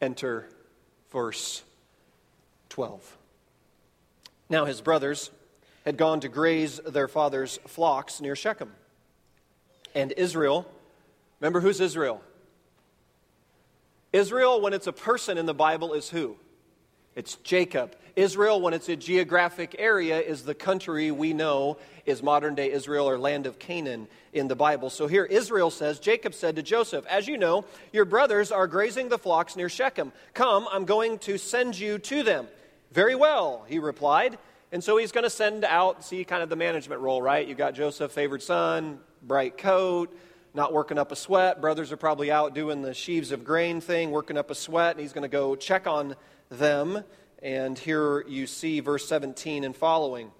Enter verse 12. Now his brothers had gone to graze their father's flocks near Shechem. And Israel, remember who's Israel? Israel, when it's a person in the Bible, is who? It's Jacob. Israel, when it's a geographic area, is the country we know is modern day Israel or land of Canaan in the Bible. So here Israel says, Jacob said to Joseph, As you know, your brothers are grazing the flocks near Shechem. Come, I'm going to send you to them. Very well, he replied. And so he's going to send out, see kind of the management role, right? You've got Joseph, favored son, bright coat, not working up a sweat. Brothers are probably out doing the sheaves of grain thing, working up a sweat, and he's going to go check on them. And here you see verse 17 and following.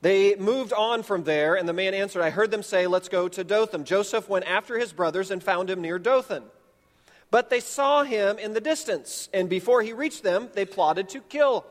They moved on from there, and the man answered, I heard them say, Let's go to Dothan. Joseph went after his brothers and found him near Dothan. But they saw him in the distance, and before he reached them, they plotted to kill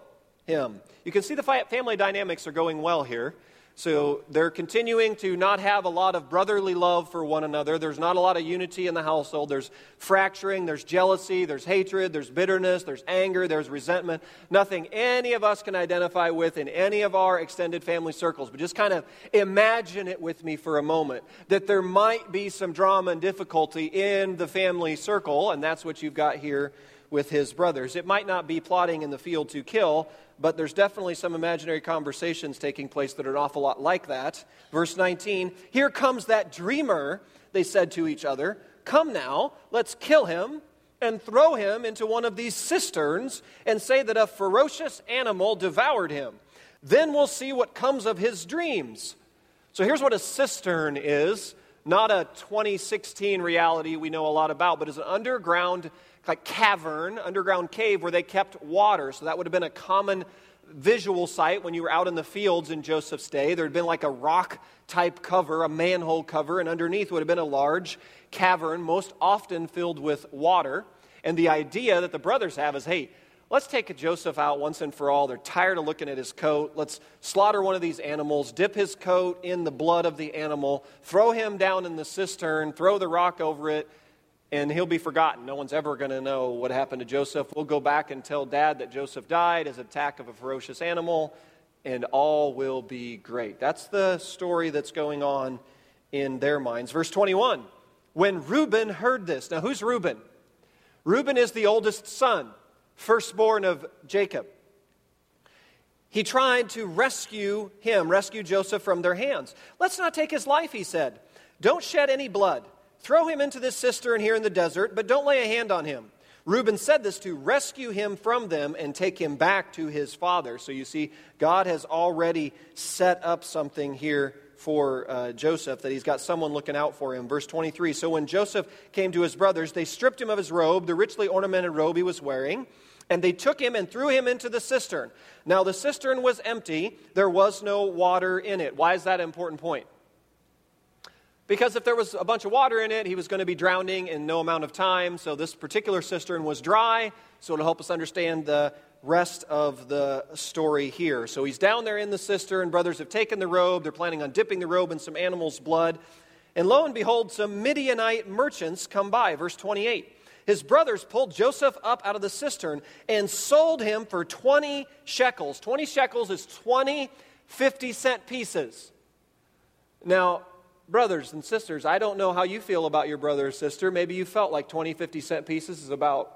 him. You can see the family dynamics are going well here. So they're continuing to not have a lot of brotherly love for one another. There's not a lot of unity in the household. There's fracturing, there's jealousy, there's hatred, there's bitterness, there's anger, there's resentment. Nothing any of us can identify with in any of our extended family circles. But just kind of imagine it with me for a moment that there might be some drama and difficulty in the family circle, and that's what you've got here with his brothers. It might not be plotting in the field to kill, but there's definitely some imaginary conversations taking place that are an awful lot like that. Verse 19 Here comes that dreamer, they said to each other. Come now, let's kill him and throw him into one of these cisterns and say that a ferocious animal devoured him. Then we'll see what comes of his dreams. So here's what a cistern is not a 2016 reality we know a lot about, but it's an underground like cavern, underground cave where they kept water. So that would have been a common visual sight when you were out in the fields in Joseph's day. There had been like a rock type cover, a manhole cover, and underneath would have been a large cavern, most often filled with water. And the idea that the brothers have is hey, let's take Joseph out once and for all. They're tired of looking at his coat. Let's slaughter one of these animals, dip his coat in the blood of the animal, throw him down in the cistern, throw the rock over it, and he'll be forgotten. No one's ever going to know what happened to Joseph. We'll go back and tell dad that Joseph died as attack of a ferocious animal, and all will be great. That's the story that's going on in their minds. Verse 21 When Reuben heard this, now who's Reuben? Reuben is the oldest son, firstborn of Jacob. He tried to rescue him, rescue Joseph from their hands. Let's not take his life, he said. Don't shed any blood. Throw him into this cistern here in the desert, but don't lay a hand on him. Reuben said this to rescue him from them and take him back to his father. So you see, God has already set up something here for uh, Joseph, that he's got someone looking out for him. Verse 23 So when Joseph came to his brothers, they stripped him of his robe, the richly ornamented robe he was wearing, and they took him and threw him into the cistern. Now the cistern was empty, there was no water in it. Why is that an important point? Because if there was a bunch of water in it, he was going to be drowning in no amount of time. So this particular cistern was dry. So it'll help us understand the rest of the story here. So he's down there in the cistern. Brothers have taken the robe. They're planning on dipping the robe in some animal's blood. And lo and behold, some Midianite merchants come by. Verse 28. His brothers pulled Joseph up out of the cistern and sold him for 20 shekels. 20 shekels is 20 50 cent pieces. Now, brothers and sisters, I don't know how you feel about your brother or sister. Maybe you felt like 20, 50 cent pieces is about,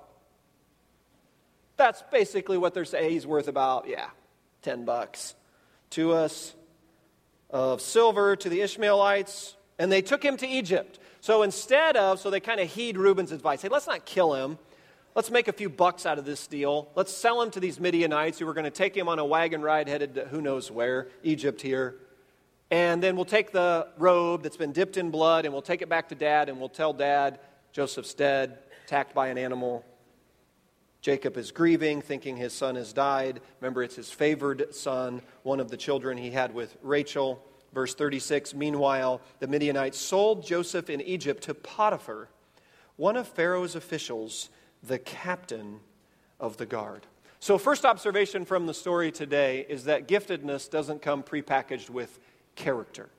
that's basically what they're saying. He's worth about, yeah, 10 bucks to us of silver to the Ishmaelites. And they took him to Egypt. So instead of, so they kind of heed Reuben's advice. Hey, let's not kill him. Let's make a few bucks out of this deal. Let's sell him to these Midianites who are going to take him on a wagon ride headed to who knows where, Egypt here. And then we'll take the robe that's been dipped in blood and we'll take it back to dad and we'll tell dad Joseph's dead, attacked by an animal. Jacob is grieving, thinking his son has died. Remember, it's his favored son, one of the children he had with Rachel. Verse 36 Meanwhile, the Midianites sold Joseph in Egypt to Potiphar, one of Pharaoh's officials, the captain of the guard. So, first observation from the story today is that giftedness doesn't come prepackaged with character.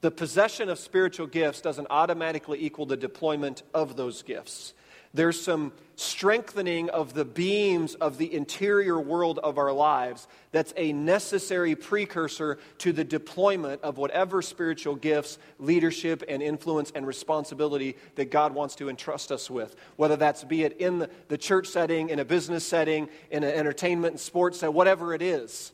The possession of spiritual gifts doesn't automatically equal the deployment of those gifts. There's some strengthening of the beams of the interior world of our lives that's a necessary precursor to the deployment of whatever spiritual gifts, leadership, and influence and responsibility that God wants to entrust us with. Whether that's be it in the church setting, in a business setting, in an entertainment and sports setting, whatever it is,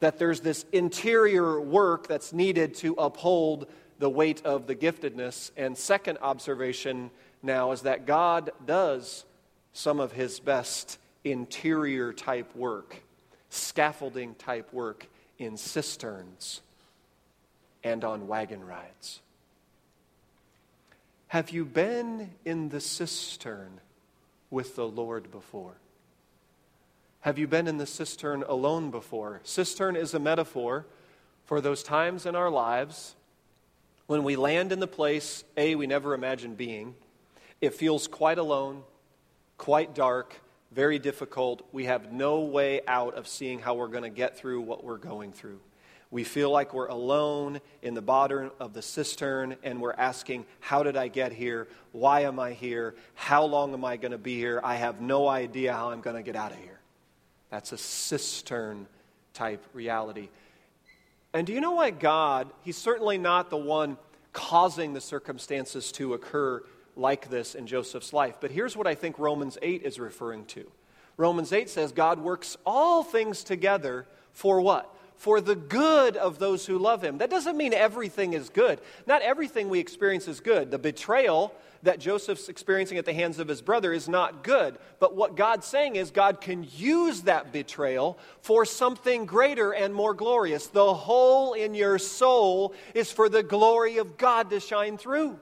that there's this interior work that's needed to uphold the weight of the giftedness. And second observation now is that God does some of his best interior type work, scaffolding type work in cisterns and on wagon rides. Have you been in the cistern with the Lord before? Have you been in the cistern alone before? Cistern is a metaphor for those times in our lives when we land in the place, A, we never imagined being it feels quite alone, quite dark, very difficult. We have no way out of seeing how we're going to get through what we're going through. We feel like we're alone in the bottom of the cistern and we're asking, How did I get here? Why am I here? How long am I going to be here? I have no idea how I'm going to get out of here. That's a cistern type reality. And do you know why God, He's certainly not the one causing the circumstances to occur like this in Joseph's life. But here's what I think Romans 8 is referring to Romans 8 says, God works all things together for what? For the good of those who love him. That doesn't mean everything is good. Not everything we experience is good. The betrayal that Joseph's experiencing at the hands of his brother is not good. But what God's saying is God can use that betrayal for something greater and more glorious. The hole in your soul is for the glory of God to shine through.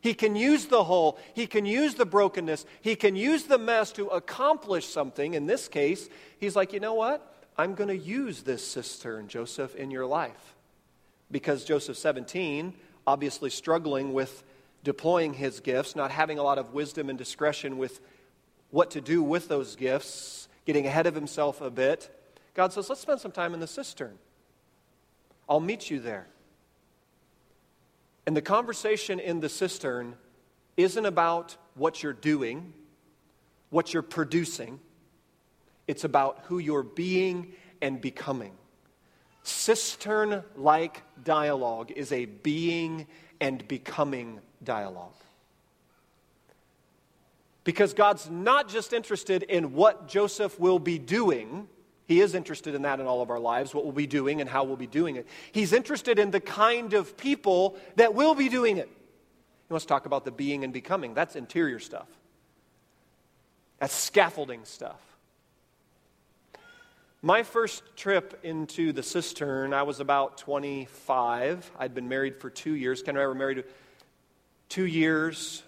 He can use the hole, he can use the brokenness, he can use the mess to accomplish something. In this case, he's like, you know what? I'm going to use this cistern, Joseph, in your life. Because Joseph 17, obviously struggling with deploying his gifts, not having a lot of wisdom and discretion with what to do with those gifts, getting ahead of himself a bit, God says, let's spend some time in the cistern. I'll meet you there. And the conversation in the cistern isn't about what you're doing, what you're producing, it's about who you're being and becoming. Cistern like dialogue is a being and becoming dialogue. Because God's not just interested in what Joseph will be doing he is interested in that in all of our lives, what we'll be doing and how we'll be doing it. He's interested in the kind of people that will be doing it. He wants to talk about the being and becoming. That's interior stuff, that's scaffolding stuff. My first trip into the cistern, I was about 25. I'd been married for two years. Ken and I were married two years.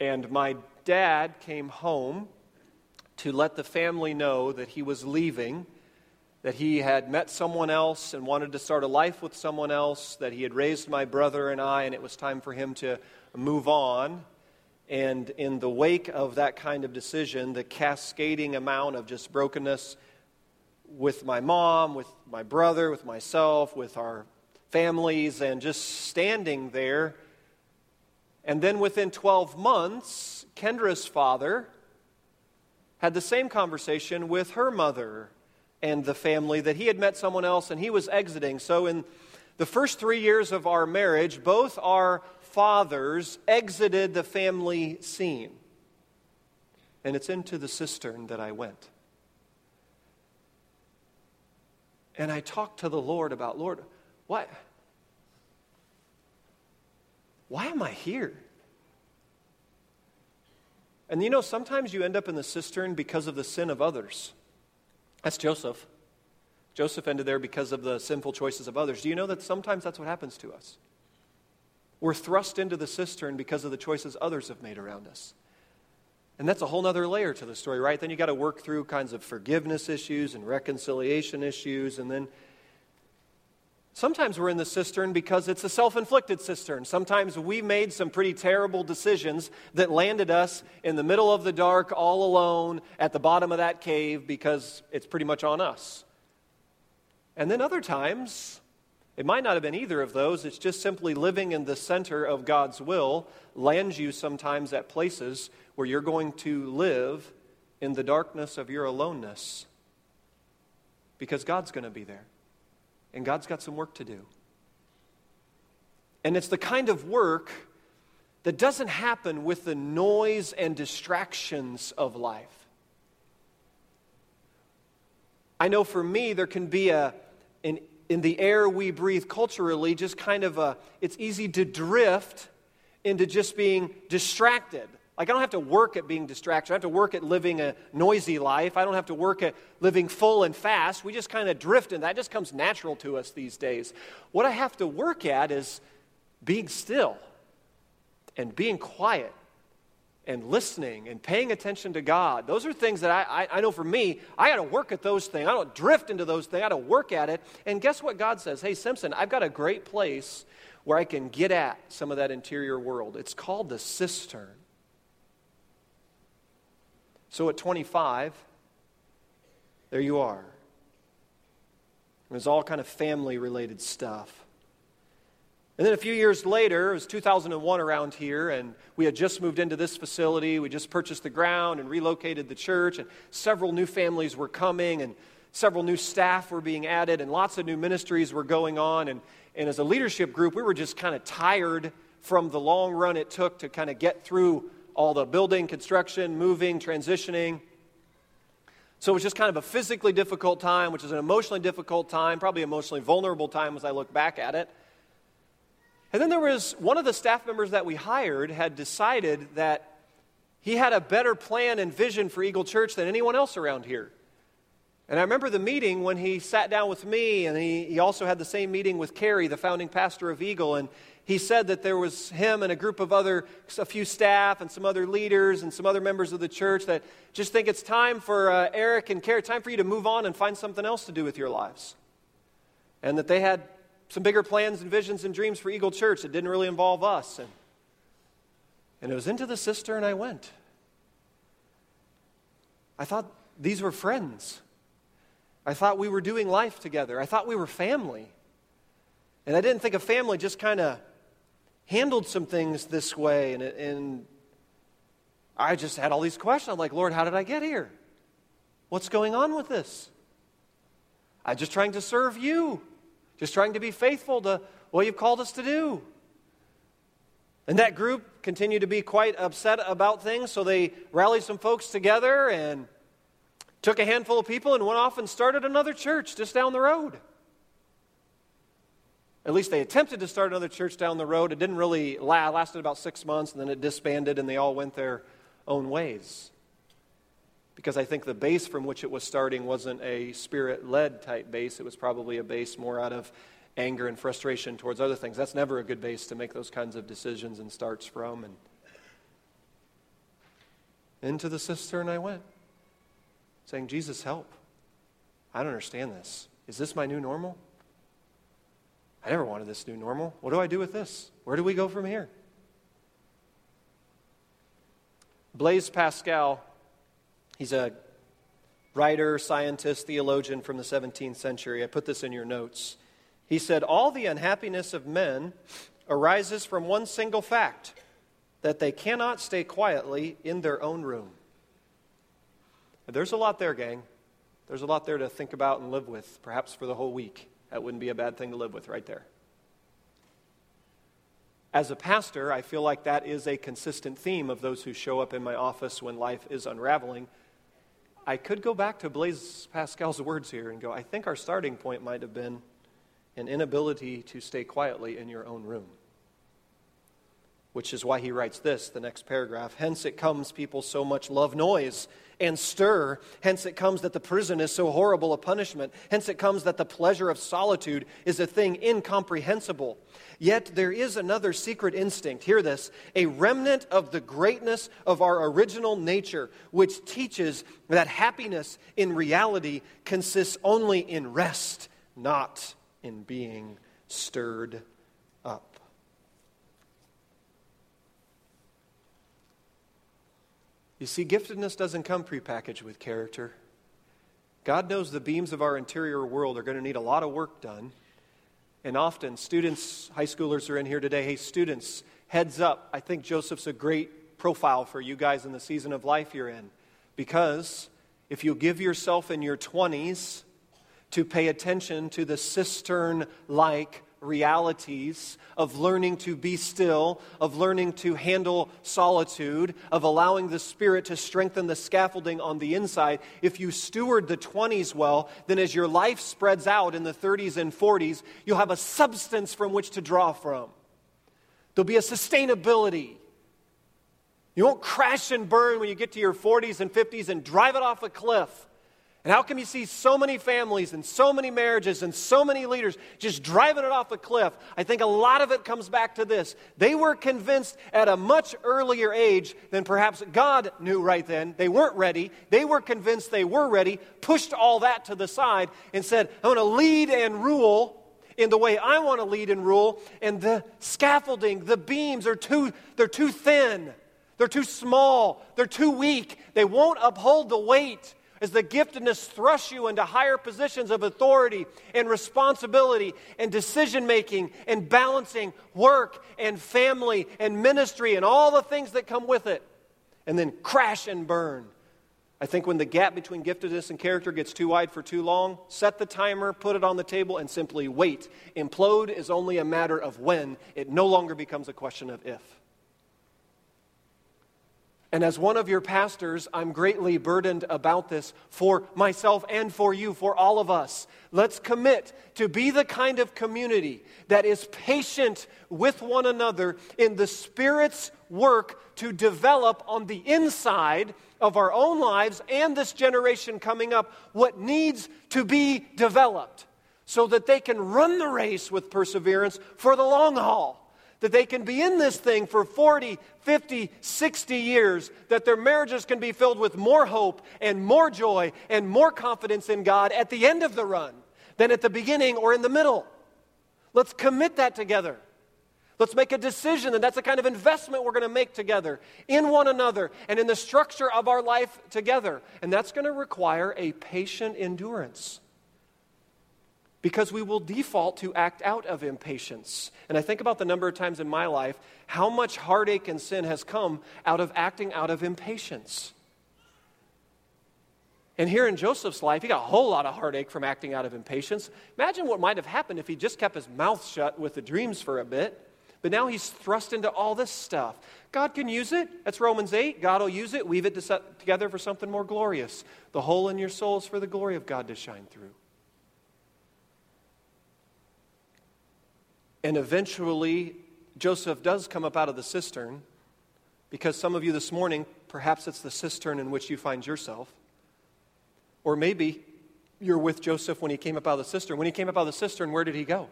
And my dad came home to let the family know that he was leaving, that he had met someone else and wanted to start a life with someone else, that he had raised my brother and I, and it was time for him to move on. And in the wake of that kind of decision, the cascading amount of just brokenness with my mom, with my brother, with myself, with our families, and just standing there. And then within 12 months, Kendra's father had the same conversation with her mother and the family that he had met someone else and he was exiting. So, in the first three years of our marriage, both our fathers exited the family scene. And it's into the cistern that I went. And I talked to the Lord about, Lord, why, why am I here? And you know, sometimes you end up in the cistern because of the sin of others. That's Joseph. Joseph ended there because of the sinful choices of others. Do you know that sometimes that's what happens to us? We're thrust into the cistern because of the choices others have made around us. And that's a whole other layer to the story, right? Then you got to work through kinds of forgiveness issues and reconciliation issues, and then Sometimes we're in the cistern because it's a self inflicted cistern. Sometimes we made some pretty terrible decisions that landed us in the middle of the dark, all alone, at the bottom of that cave because it's pretty much on us. And then other times, It might not have been either of those. It's just simply living in the center of God's will lands you sometimes at places where you're going to live in the darkness of your aloneness because God's going to be there. And God's got some work to do. And it's the kind of work that doesn't happen with the noise and distractions of life. I know for me, there can be a, an, in the air we breathe culturally, just kind of a, it's easy to drift into just being distracted. Like, I don't have to work at being distracted. I don't have to work at living a noisy life. I don't have to work at living full and fast. We just kind of drift, and that just comes natural to us these days. What I have to work at is being still and being quiet and listening and paying attention to God. Those are things that I, I, I know for me, I got to work at those things. I don't drift into those things. I got to work at it. And guess what God says? Hey, Simpson, I've got a great place where I can get at some of that interior world. It's called the cistern. So at 25, there you are. It was all kind of family related stuff. And then a few years later, it was 2001 around here, and we had just moved into this facility. We just purchased the ground and relocated the church, and several new families were coming, and several new staff were being added, and lots of new ministries were going on. And, and as a leadership group, we were just kind of tired from the long run it took to kind of get through all the building, construction, moving, transitioning. So it was just kind of a physically difficult time, which is an emotionally difficult time, probably emotionally vulnerable time as I look back at it. And then there was one of the staff members that we hired had decided that he had a better plan and vision for Eagle Church than anyone else around here. And I remember the meeting when he sat down with me, and he, he also had the same meeting with Carrie, the founding pastor of Eagle. And he said that there was him and a group of other, a few staff and some other leaders and some other members of the church that just think it's time for uh, Eric and Carrie, time for you to move on and find something else to do with your lives. And that they had some bigger plans and visions and dreams for Eagle Church that didn't really involve us. And, and it was into the cistern I went. I thought these were friends. I thought we were doing life together. I thought we were family. And I didn't think a family just kind of handled some things this way. And, and I just had all these questions. I'm like, Lord, how did I get here? What's going on with this? I'm just trying to serve you, just trying to be faithful to what you've called us to do. And that group continued to be quite upset about things, so they rallied some folks together and took a handful of people and went off and started another church just down the road. At least they attempted to start another church down the road. It didn't really last, lasted about six months, and then it disbanded, and they all went their own ways. Because I think the base from which it was starting wasn't a spirit led type base. It was probably a base more out of anger and frustration towards other things. That's never a good base to make those kinds of decisions and starts from. And into the cistern I went, saying, Jesus, help. I don't understand this. Is this my new normal? I never wanted this new normal. What do I do with this? Where do we go from here? Blaise Pascal, he's a writer, scientist, theologian from the 17th century. I put this in your notes. He said, All the unhappiness of men arises from one single fact that they cannot stay quietly in their own room. There's a lot there, gang. There's a lot there to think about and live with, perhaps for the whole week. That wouldn't be a bad thing to live with right there. As a pastor, I feel like that is a consistent theme of those who show up in my office when life is unraveling. I could go back to Blaise Pascal's words here and go, I think our starting point might have been an inability to stay quietly in your own room which is why he writes this, the next paragraph. Hence it comes, people so much love noise and stir. Hence it comes that the prison is so horrible a punishment. Hence it comes that the pleasure of solitude is a thing incomprehensible. Yet there is another secret instinct. Hear this a remnant of the greatness of our original nature, which teaches that happiness in reality consists only in rest, not in being stirred You see, giftedness doesn't come prepackaged with character. God knows the beams of our interior world are going to need a lot of work done. And often, students, high schoolers are in here today. Hey, students, heads up. I think Joseph's a great profile for you guys in the season of life you're in. Because if you give yourself in your 20s to pay attention to the cistern like realities of learning to be still, of learning to handle solitude, of allowing the Spirit to strengthen the scaffolding on the inside, if you steward the 20s well, then as your life spreads out in the 30s and 40s, you'll have a substance from which to draw from. There'll be a sustainability. You won't crash and burn when you get to your 40s and 50s and drive it off a cliff. And how come you see so many families and so many marriages and so many leaders just driving it off a cliff? I think a lot of it comes back to this. They were convinced at a much earlier age than perhaps God knew right then. They weren't ready. They were convinced they were ready, pushed all that to the side, and said, I want to lead and rule in the way I want to lead and rule. And the scaffolding, the beams are too, they're too thin. They're too small. They're too weak. They won't uphold the weight as the giftedness thrusts you into higher positions of authority and responsibility and decision making and balancing work and family and ministry and all the things that come with it, and then crash and burn. I think when the gap between giftedness and character gets too wide for too long, set the timer, put it on the table, and simply wait. Implode is only a matter of when, it no longer becomes a question of if. And as one of your pastors, I'm greatly burdened about this for myself and for you, for all of us. Let's commit to be the kind of community that is patient with one another in the Spirit's work to develop on the inside of our own lives and this generation coming up what needs to be developed so that they can run the race with perseverance for the long haul that they can be in this thing for 40, 50, 60 years, that their marriages can be filled with more hope and more joy and more confidence in God at the end of the run than at the beginning or in the middle. Let's commit that together. Let's make a decision, and that's the kind of investment we're going to make together in one another and in the structure of our life together. And that's going to require a patient endurance because we will default to act out of impatience. And I think about the number of times in my life how much heartache and sin has come out of acting out of impatience. And here in Joseph's life, he got a whole lot of heartache from acting out of impatience. Imagine what might have happened if he just kept his mouth shut with the dreams for a bit. But now he's thrust into all this stuff. God can use it. That's Romans 8. God will use it, weave it together for something more glorious. The hole in your soul is for the glory of God to shine through. And eventually, Joseph does come up out of the cistern because some of you this morning, perhaps it's the cistern in which you find yourself. Or maybe you're with Joseph when he came up out of the cistern. When he came up out of the cistern, where did he go?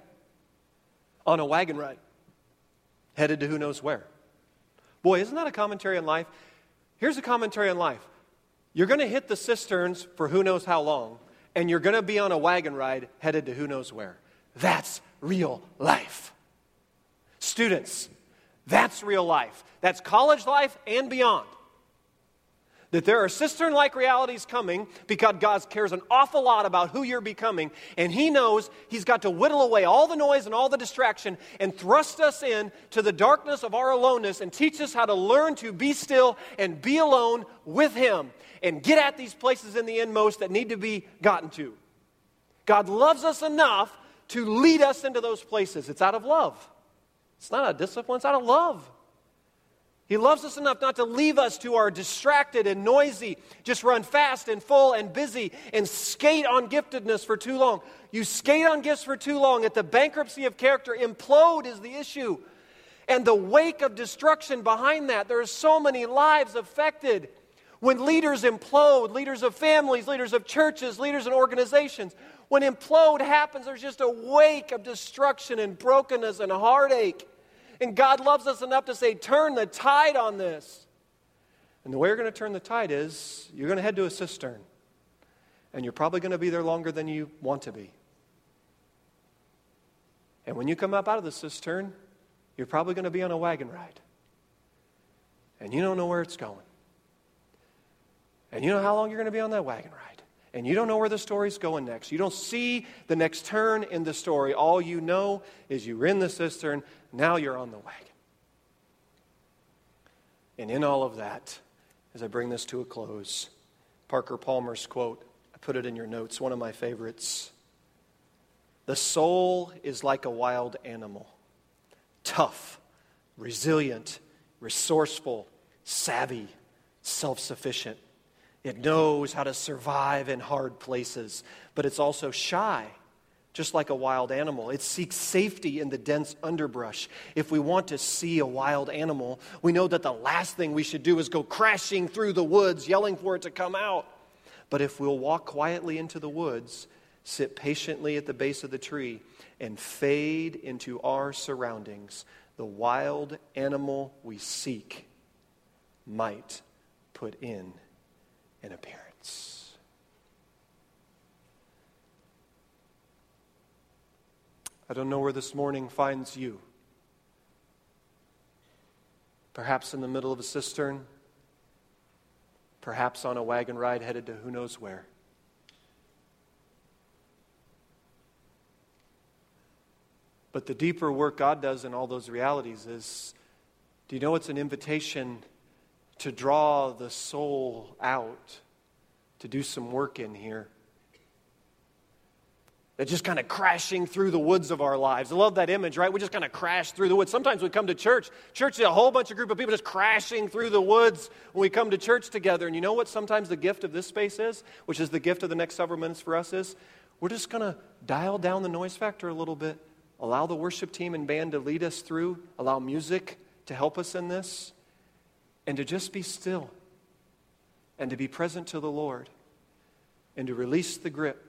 On a wagon ride, headed to who knows where. Boy, isn't that a commentary on life? Here's a commentary on life. You're going to hit the cisterns for who knows how long, and you're going to be on a wagon ride headed to who knows where. That's real life. Students, that's real life. That's college life and beyond. That there are cistern like realities coming because God cares an awful lot about who you're becoming, and He knows He's got to whittle away all the noise and all the distraction and thrust us in to the darkness of our aloneness and teach us how to learn to be still and be alone with Him and get at these places in the inmost that need to be gotten to. God loves us enough to lead us into those places. It's out of love. It's not a discipline, it's out of love. He loves us enough not to leave us to our distracted and noisy, just run fast and full and busy and skate on giftedness for too long. You skate on gifts for too long, at the bankruptcy of character, implode is the issue. And the wake of destruction behind that, there are so many lives affected. When leaders implode, leaders of families, leaders of churches, leaders and organizations, when implode happens, there's just a wake of destruction and brokenness and heartache. And God loves us enough to say, turn the tide on this. And the way you're going to turn the tide is you're going to head to a cistern. And you're probably going to be there longer than you want to be. And when you come up out of the cistern, you're probably going to be on a wagon ride. And you don't know where it's going. And you know how long you're going to be on that wagon ride. And you don't know where the story's going next. You don't see the next turn in the story. All you know is you were in the cistern, now you're on the wagon. And in all of that, as I bring this to a close, Parker Palmer's quote, I put it in your notes, one of my favorites. The soul is like a wild animal, tough, resilient, resourceful, savvy, self sufficient. It knows how to survive in hard places, but it's also shy, just like a wild animal. It seeks safety in the dense underbrush. If we want to see a wild animal, we know that the last thing we should do is go crashing through the woods, yelling for it to come out. But if we'll walk quietly into the woods, sit patiently at the base of the tree, and fade into our surroundings, the wild animal we seek might put in an appearance. I don't know where this morning finds you. Perhaps in the middle of a cistern, perhaps on a wagon ride headed to who knows where. But the deeper work God does in all those realities is do you know it's an invitation to draw the soul out, to do some work in here? That just kind of crashing through the woods of our lives. I love that image, right? We just kind of crash through the woods. Sometimes we come to church. Church is a whole bunch of group of people just crashing through the woods when we come to church together. And you know what sometimes the gift of this space is, which is the gift of the next several minutes for us is? We're just going to dial down the noise factor a little bit Allow the worship team and band to lead us through. Allow music to help us in this. And to just be still. And to be present to the Lord. And to release the grip.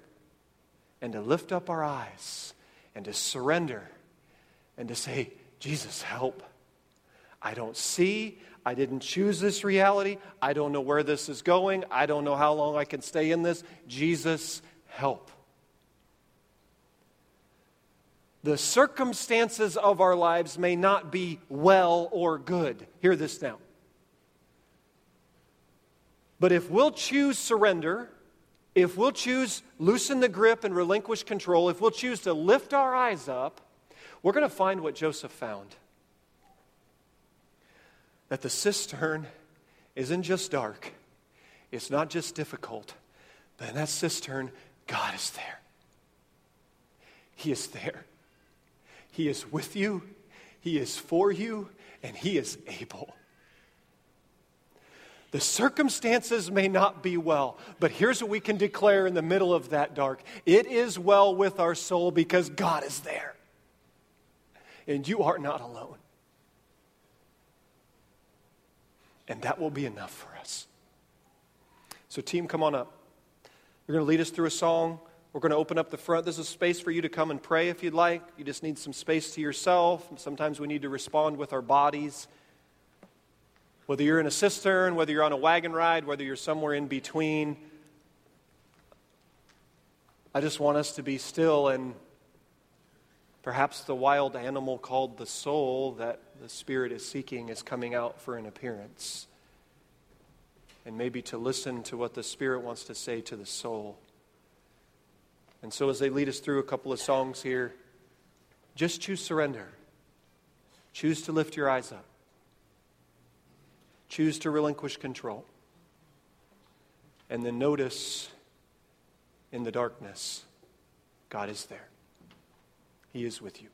And to lift up our eyes. And to surrender. And to say, Jesus, help. I don't see. I didn't choose this reality. I don't know where this is going. I don't know how long I can stay in this. Jesus, help the circumstances of our lives may not be well or good. Hear this now. But if we'll choose surrender, if we'll choose loosen the grip and relinquish control, if we'll choose to lift our eyes up, we're going to find what Joseph found. That the cistern isn't just dark, it's not just difficult, but in that cistern, God is there. He is there. He is with you, He is for you, and He is able. The circumstances may not be well, but here's what we can declare in the middle of that dark it is well with our soul because God is there. And you are not alone. And that will be enough for us. So, team, come on up. You're going to lead us through a song. We're going to open up the front. There's a space for you to come and pray if you'd like. You just need some space to yourself. Sometimes we need to respond with our bodies. Whether you're in a cistern, whether you're on a wagon ride, whether you're somewhere in between, I just want us to be still and perhaps the wild animal called the soul that the Spirit is seeking is coming out for an appearance. And maybe to listen to what the Spirit wants to say to the soul. And so, as they lead us through a couple of songs here, just choose surrender. Choose to lift your eyes up. Choose to relinquish control. And then notice in the darkness, God is there. He is with you.